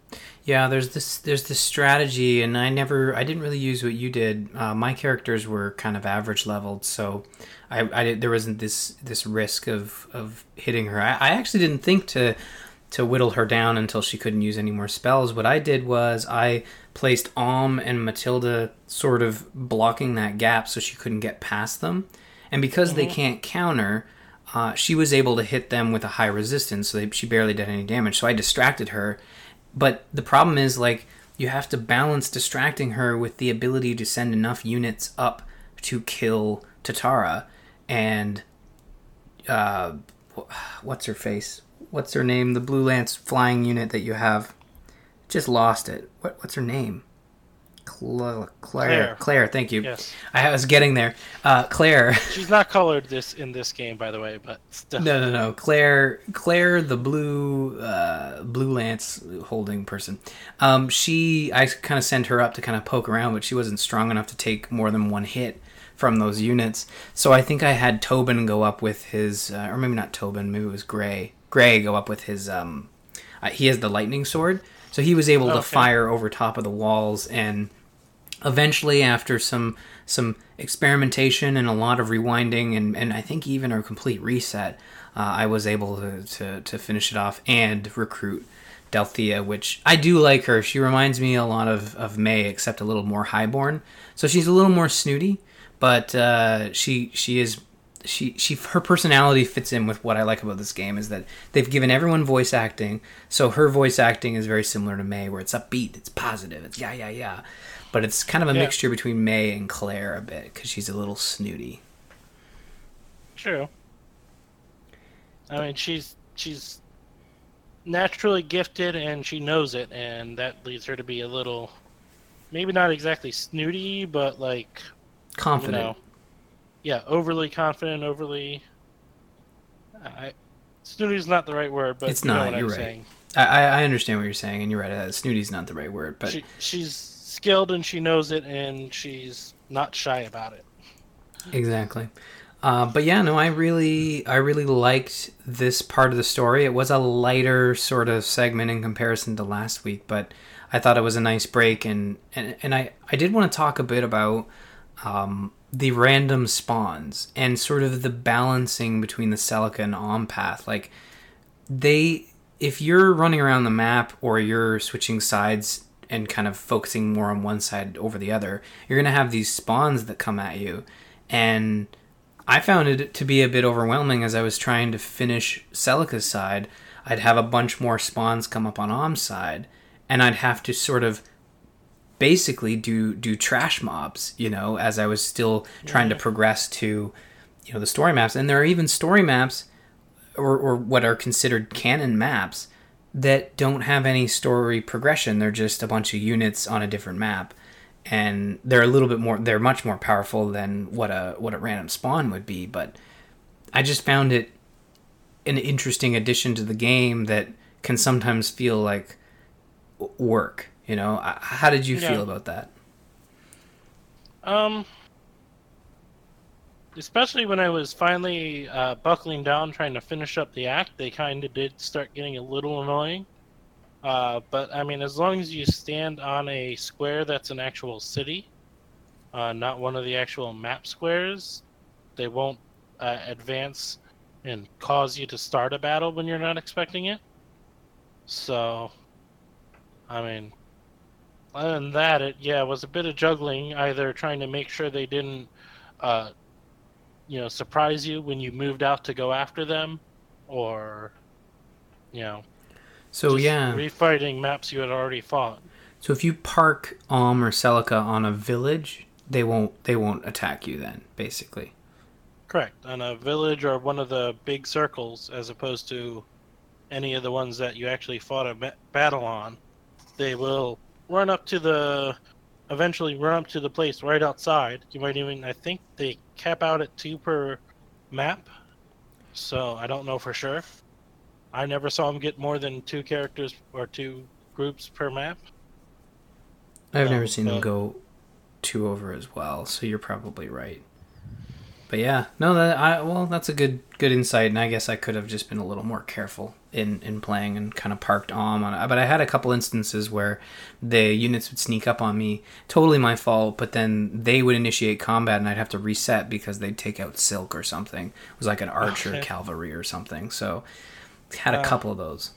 Yeah, there's this there's this strategy, and I never I didn't really use what you did. Uh, my characters were kind of average leveled, so I, I did, there wasn't this this risk of of hitting her. I, I actually didn't think to to whittle her down until she couldn't use any more spells. What I did was I placed Alm and Matilda sort of blocking that gap so she couldn't get past them, and because they can't counter. Uh, she was able to hit them with a high resistance, so they, she barely did any damage. So I distracted her, but the problem is like you have to balance distracting her with the ability to send enough units up to kill Tatarrah and uh what's her face? What's her name? The blue lance flying unit that you have. Just lost it. What what's her name Cla- Claire. Claire. Claire, thank you. Yes. I was getting there. Uh, Claire. She's not colored this in this game, by the way, but still. No, no, no. Claire, Claire, the blue, uh, blue lance holding person. Um, she, I kind of sent her up to kind of poke around, but she wasn't strong enough to take more than one hit from those units. So I think I had Tobin go up with his, uh, or maybe not Tobin, maybe it was Gray. Gray go up with his. Um, uh, he has the lightning sword, so he was able to fire over top of the walls and eventually after some some experimentation and a lot of rewinding and, and I think even a complete reset, uh, I was able to, to, to finish it off and recruit Delthea, which I do like her. She reminds me a lot of, of May, except a little more highborn. So she's a little more snooty, but uh, she she is she she her personality fits in with what I like about this game is that they've given everyone voice acting. So her voice acting is very similar to May, where it's upbeat, it's positive, it's yeah yeah yeah, but it's kind of a Yeah. mixture between May and Claire a bit because she's a little snooty. True. I mean, she's she's naturally gifted, and she knows it, and that leads her to be a little, maybe not exactly snooty, but like you Confident. know, yeah, overly confident, overly. I, snooty is not the right word, but It's you know not, you're right. saying. I, I I understand what you're saying, and you're right. Uh, snooty's not the right word, but She, she's skilled and she knows it, and she's not shy about it. Exactly. Uh, but yeah, no, I really, I really liked this part of the story. It was a lighter sort of segment in comparison to last week, but I thought it was a nice break, and and, and I, I did want to talk a bit about um, the random spawns and sort of the balancing between the Celica and Alm path. Like they if you're running around the map or you're switching sides and kind of focusing more on one side over the other, you're going to have these spawns that come at you. And I found it to be a bit overwhelming as I was trying to finish Celica's side. I'd have a bunch more spawns come up on Alm's side, and I'd have to sort of basically do do trash mobs, you know, as I was still trying to progress to, you know, the story maps. And there are even story maps or, or what are considered canon maps that don't have any story progression. They're just a bunch of units on a different map. And they're a little bit more they're much more powerful than what a what a random spawn would be, but I just found it an interesting addition to the game that can sometimes feel like work you know, how did you yeah. feel about that? Um, especially when I was finally uh, buckling down trying to finish up the act, they kind of did start getting a little annoying. Uh, but I mean, as long as you stand on a square that's an actual city, uh, not one of the actual map squares, they won't uh, advance and cause you to start a battle when you're not expecting it. So, I mean, other than that, it yeah it was a bit of juggling, either trying to make sure they didn't, uh, you know, surprise you when you moved out to go after them, or, you know, so yeah, refighting maps you had already fought. So if you park Alm or Celica on a village, they won't they won't attack you then, basically. Correct, on a village or one of the big circles, as opposed to any of the ones that you actually fought a battle on, they will run up to the eventually run up to the place right outside. You might even I think they cap out at two per map. So I don't know for sure. I never saw him get more than two characters or two groups per map. I've um, never seen but... them go two over as well, so you're probably right but yeah, no, that I well, that's a good good insight, and I guess I could have just been a little more careful in in playing and kind of parked on it. But I had a couple instances where the units would sneak up on me, totally my fault. But then they would initiate combat, and I'd have to reset because they'd take out Silque or something. It was like an archer okay. cavalry or something. So had a uh, couple of those.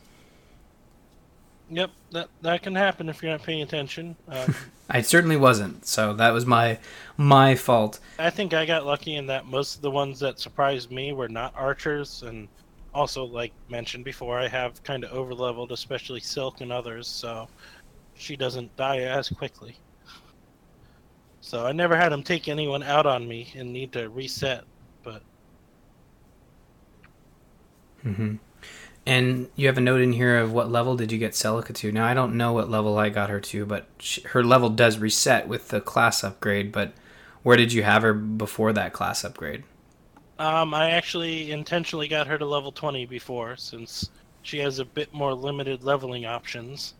Yep, that that can happen if you're not paying attention. Um, I certainly wasn't, so that was my my fault. I think I got lucky in that most of the ones that surprised me were not archers, and also, like mentioned before, I have kind of overleveled, especially Silque and others, so she doesn't die as quickly. So I never had them take anyone out on me and need to reset, but. Mm-hmm. And you have a note in here of what level did you get Celica to? Now I don't know what level I got her to, but she, her level does reset with the class upgrade. But where did you have her before that class upgrade? Um, I actually intentionally got her to level twenty before, since she has a bit more limited leveling options.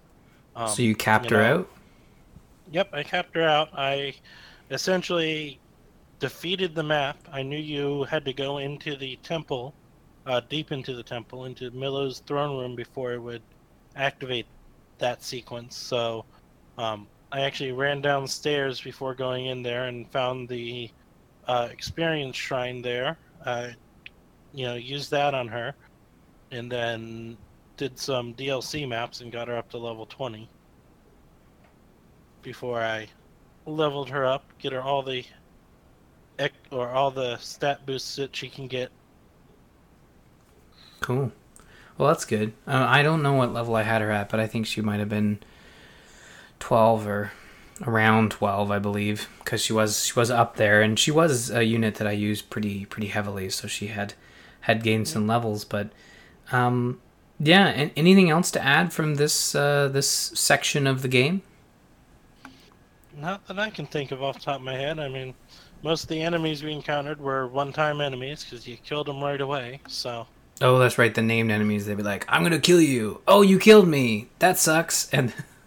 Um, so you capped you know, her out. Yep, I capped her out. I essentially defeated the map. I knew you had to go into the temple uh, deep into the temple, into Mila's throne room before it would activate that sequence. So um, I actually ran downstairs before going in there and found the uh, experience shrine there. I, you know, used that on her, and then did some DLC maps and got her up to level 20 before I leveled her up, get her all the or all the stat boosts that she can get Cool. Well, that's good. Uh, I don't know what level I had her at, but I think she might have been twelve or around twelve, I believe, because she was she was up there, and she was a unit that I used pretty pretty heavily, so she had had gained some levels. But um, yeah, and anything else to add from this uh, this section of the game? Not that I can think of off the top of my head. I mean, most of the enemies we encountered were one-time enemies because you killed them right away. So Oh, that's right. The named enemies, they'd be like, "I'm gonna kill you." Oh, you killed me. That sucks. And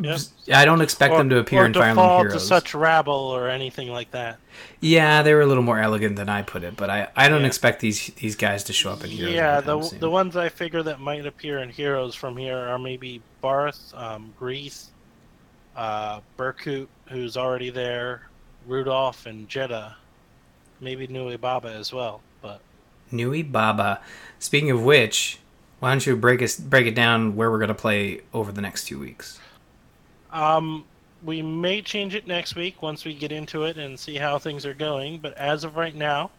yep. I don't expect or, them to appear in Fire Emblem Heroes. to such rabble or anything like that. Yeah, they were a little more elegant than I put it, but I, I don't yeah. expect these these guys to show up in Heroes. Yeah, the soon. the ones I figure that might appear in Heroes from here are maybe Barth, um, Grieth, uh, Berkut, who's already there, Rudolph, and Jedha. Maybe Nui Baba as well. But Nui Baba. Speaking of which, Why don't you break us break it down where we're gonna play over the next two weeks? Um, we may change it next week once we get into it and see how things are going. But as of right now,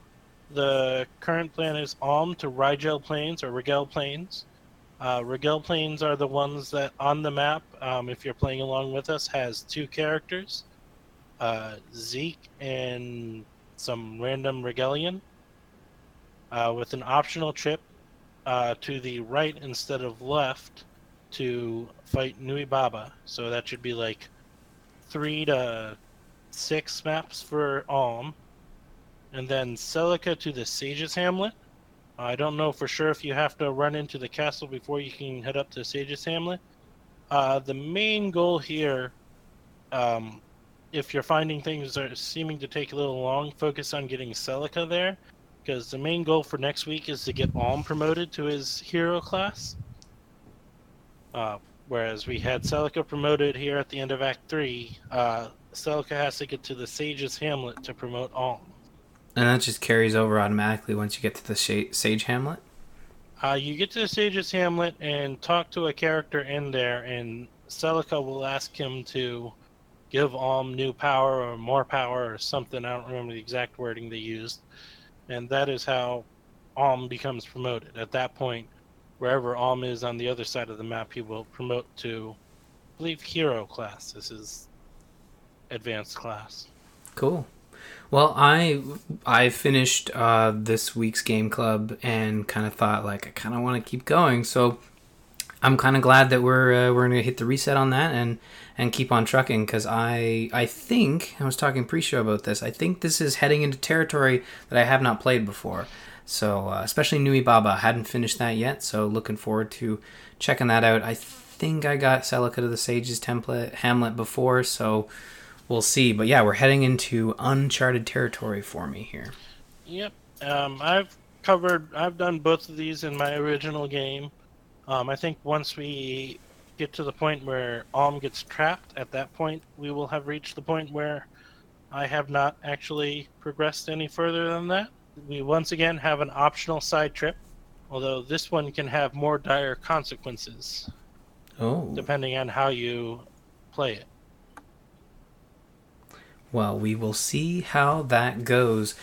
the current plan is Alm to Rigel Plains or Rigel Plains. Uh, Rigel Plains are the ones that on the map, um, if you're playing along with us, has two characters, uh, Zeke and some random Rigelian, uh, with an optional trip uh, to the right instead of left to fight Nui Baba. So that should be like three to six maps for Alm, and then Celica to the Sage's Hamlet. I don't know for sure if you have to run into the castle before you can head up to Sage's Hamlet. Uh, the main goal here, um, if you're finding things are seeming to take a little long, focus on getting Celica there, because the main goal for next week is to get Alm promoted to his hero class. Uh, whereas we had Celica promoted here at the end of Act 3, uh, Celica has to get to the Sage's Hamlet to promote Alm. And that just carries over automatically once you get to the Sage Hamlet? Uh, you get to the Sage's Hamlet and talk to a character in there, and Celica will ask him to give Alm new power or more power or something. I don't remember the exact wording they used. And that is how Alm becomes promoted. At that point, wherever Alm is on the other side of the map, he will promote to, I believe, hero class. This is advanced class. Cool. Well, I I finished uh, this week's game club and kind of thought like I kind of want to keep going. So I'm kind of glad that we're uh, we're gonna hit the reset on that and and keep on trucking because I I think I was talking pre-show about this. I think this is heading into territory that I have not played before. So uh, especially Nui Baba, hadn't finished that yet. So looking forward to checking that out. I think I got Celica to the Sages template Hamlet before, so we'll see. But yeah, we're heading into uncharted territory for me here. Yep. Um, I've covered. I've done both of these in my original game. Um, I think once we get to the point where Alm gets trapped, at that point we will have reached the point where I have not actually progressed any further than that. We once again have an optional side trip, although this one can have more dire consequences. Oh. Depending on how you play it. Well, we will see how that goes.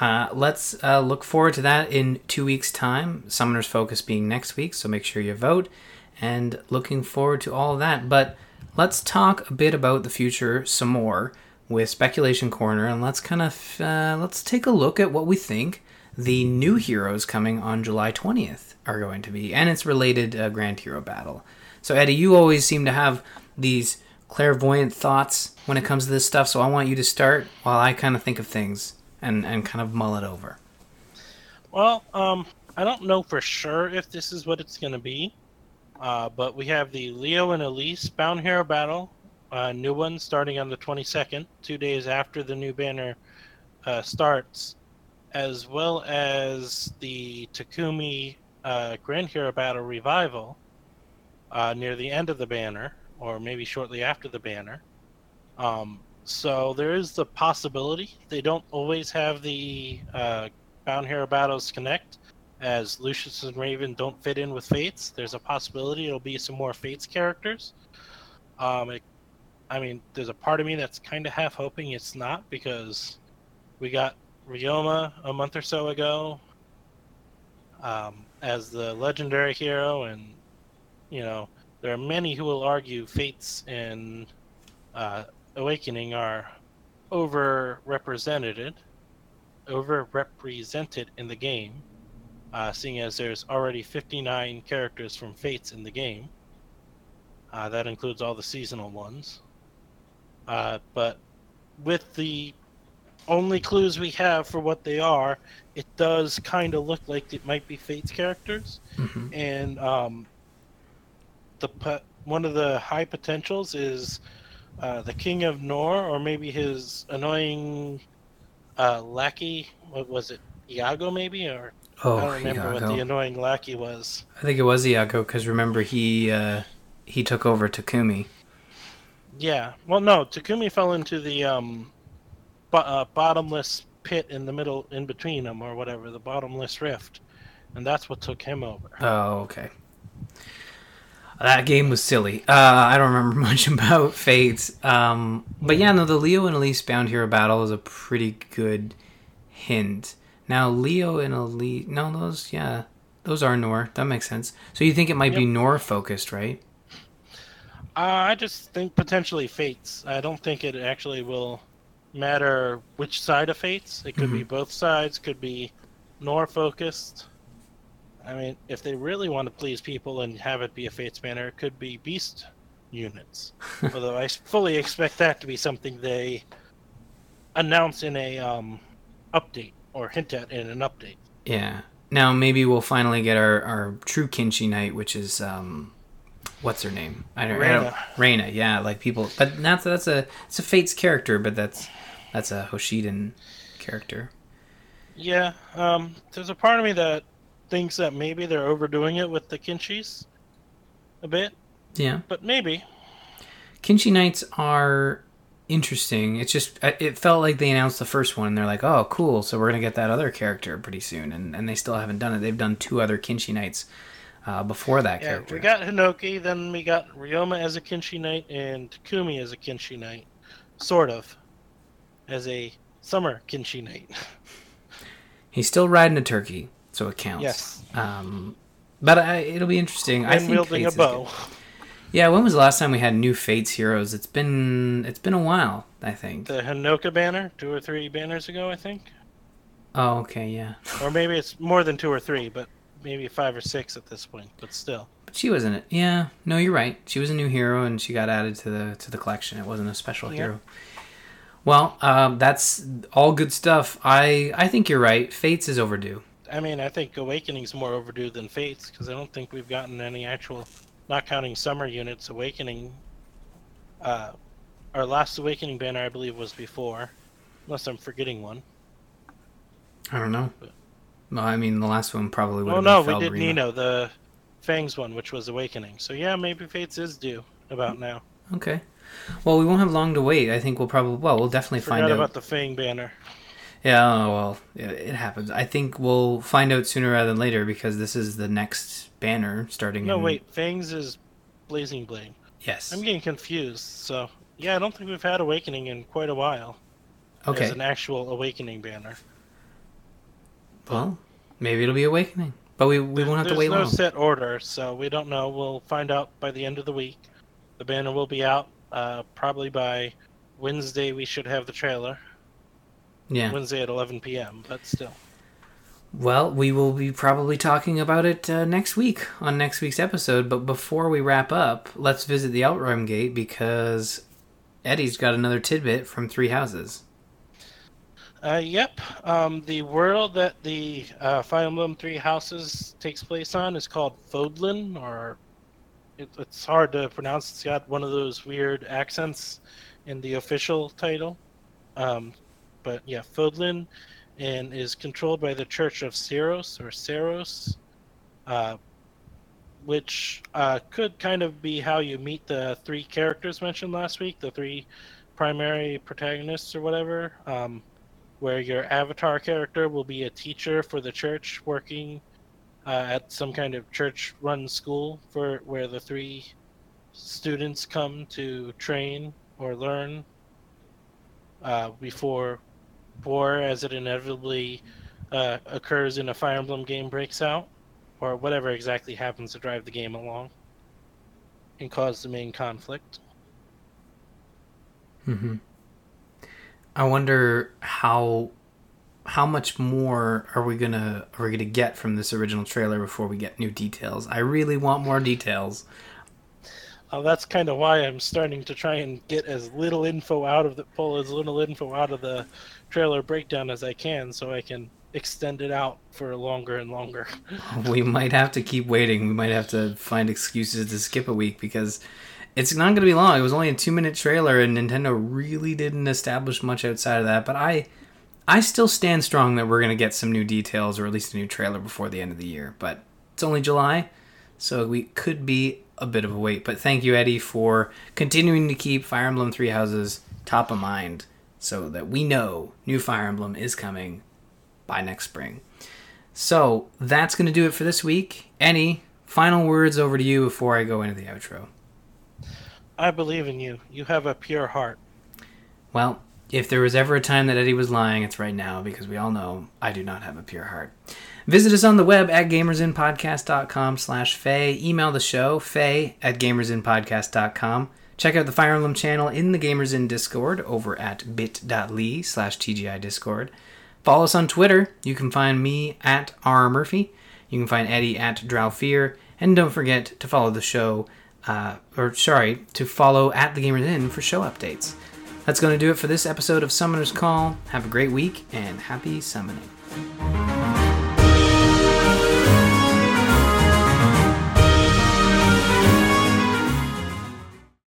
Uh, let's uh, look forward to that in two weeks' time. Summoner's Focus being next week, so make sure you vote. And looking forward to all that. But let's talk a bit about the future some more with Speculation Corner, and let's kind of uh, let's take a look at what we think the new heroes coming on July 20th are going to be, and its related uh, Grand Hero Battle. So, Eddie, you always seem to have these clairvoyant thoughts when it comes to this stuff. So I want you to start while I kind of think of things and, and kind of mull it over. Well, um, I don't know for sure if this is what it's going to be, uh, but we have the Leo and Elise Bound Hero Battle, a new one starting on the 22nd, two days after the new banner uh, starts, as well as the Takumi uh, Grand Hero Battle Revival uh, near the end of the banner or maybe shortly after the banner. Um, so there is the possibility they don't always have the uh, Bound Hero battles connect, as Lucius and Raven don't fit in with Fates. There's a possibility it'll be some more Fates characters. Um, it, I mean, there's a part of me that's kind of half hoping it's not because we got Ryoma a month or so ago um, as the legendary hero, and you know there are many who will argue Fates and uh, Awakening are overrepresented, overrepresented in the game, uh, seeing as there's already 59 characters from Fates in the game. Uh, that includes all the seasonal ones. Uh, but with the only clues we have for what they are, it does kind of look like it might be Fates characters. Mm-hmm. And um, the one of the high potentials is uh, the King of Nohr, or maybe his annoying uh, lackey. What was it, Iago? Maybe or oh, I don't remember Iago. what the annoying lackey was. I think it was Iago because remember he uh, he took over Takumi. Yeah. Well, no, Takumi fell into the um, bo- uh, bottomless pit in the middle, in between them, or whatever, the bottomless rift, and that's what took him over. Oh, okay. That game was silly. Uh, I don't remember much about Fates. Um, but yeah, no, the Leo and Elise Bound Hero battle is a pretty good hint. Now, Leo and Elise. No, those, yeah. Those are Nohr. That makes sense. So you think it might be Nohr focused, right? Uh, I just think potentially Fates. I don't think it actually will matter which side of Fates. It could be both sides, could be Nohr focused. I mean, if they really want to please people and have it be a Fates banner, it could be Beast units. Although I fully expect that to be something they announce in a um, update or hint at in an update. Yeah. Now maybe we'll finally get our, our true Kinshi Knight, which is um, what's her name? I don't, I don't Reina. Yeah, like people, but that's that's a it's a Fates character, but that's that's a Hoshiden character. Yeah, um, there's a part of me that thinks that maybe they're overdoing it with the Kinshis a bit, Yeah. but maybe. Kinshi Knights are interesting. It's just uh, it felt like they announced the first one and they're like, "Oh, cool, so we're going to get that other character pretty soon." And and they still haven't done it. They've done two other Kinshi Knights uh, before that Yeah, character. we got Hinoka, then we got Ryoma as a Kinshi Knight and Takumi as a Kinshi Knight, sort of, as a summer Kinshi Knight. He's still riding a turkey, so it counts. Yes. Um but I, it'll be interesting. I and think wielding a bow. good. Yeah, when was the last time we had new Fates heroes? It's been it's been a while, I think. The Hinoka banner, two or three banners ago, I think. Oh, okay, yeah. Or maybe it's more than two or three, but maybe five or six at this point, but still. But she wasn't it. Yeah, no, you're right. She was a new hero, and she got added to the to the collection. It wasn't a special Yeah. hero. Well, um, that's all good stuff. I I think you're right. Fates is overdue. I mean, I think Awakening's more overdue than Fates because I don't think we've gotten any actual, not counting summer units, Awakening. Uh, our last Awakening banner, I believe, was before, unless I'm forgetting one. I don't know. Well, I mean, the last one probably would Oh no, we did Nino, the Fangs one, which was Awakening. So yeah, maybe Fates is due about now. Okay. Well, we won't have long to wait. I think we'll probably well, we'll definitely Forgot find out. about the Fang banner. Yeah, oh, well, it, it happens. I think we'll find out sooner rather than later because this is the next banner starting. No, in... wait, Fangs is Blazing Blade. Yes. I'm getting confused. So yeah, I don't think we've had Awakening in quite a while. okay. As an actual Awakening banner. Well, maybe it'll be awakening, but we we won't have to There's wait no long. set order, so we don't know. We'll find out by the end of the week. The banner will be out uh, probably by Wednesday. We should have the trailer. Yeah. Wednesday at 11 p.m. But still, Well, we will be probably talking about it uh, next week on next week's episode. But before we wrap up, let's visit the Outrealm Gate because Eddie's got another tidbit from Three Houses. uh, yep. Um, the world that the uh, Fire Emblem Three Houses takes place on is called Fodlan, or it, it's hard to pronounce. It's got one of those weird accents in the official title. Um, but yeah, Fodlan, and is controlled by the Church of Seiros or Seiros, uh, which uh, could kind of be how you meet the three characters mentioned last week, the three primary protagonists or whatever. Um, where your avatar character will be a teacher for the church working uh, at some kind of church-run school for where the three students come to train or learn uh, before war, as it inevitably uh, occurs in a Fire Emblem game, breaks out, or whatever exactly happens to drive the game along and cause the main conflict. Mm-hmm. I wonder how how much more are we gonna are we gonna get from this original trailer before we get new details? I really want more details. That's kind of why I'm starting to try and get as little info out of the pull as little info out of the trailer breakdown as I can, so I can extend it out for longer and longer. we might have to keep waiting. We might have to find excuses to skip a week because it's not going to be long. It was only a two minute trailer, and Nintendo really didn't establish much outside of that. But I, I still stand strong that we're going to get some new details or at least a new trailer before the end of the year. But it's only July, so we could be a bit of a wait. But thank you, Eddie, for continuing to keep Fire Emblem Three Houses top of mind, so that we know new Fire Emblem is coming by next spring. So that's going to do it for this week. Any final words over to you before I go into the outro? I believe in you. You have a pure heart. Well, if there was ever a time that Eddie was lying, it's right now because we all know I do not have a pure heart. Visit us on the web at gamersinpodcast.com slash Feh. Email the show, Feh at gamersinpodcast.com. Check out the Fire Emblem channel in the Gamers In Discord over at bit.ly slash TGI Discord. Follow us on Twitter. You can find me at R. Murphy. You can find Eddie at Drowfear. And don't forget to follow the show, uh, or sorry, to follow at the Gamers In for show updates. That's going to do it for this episode of Summoner's Call. Have a great week and happy summoning.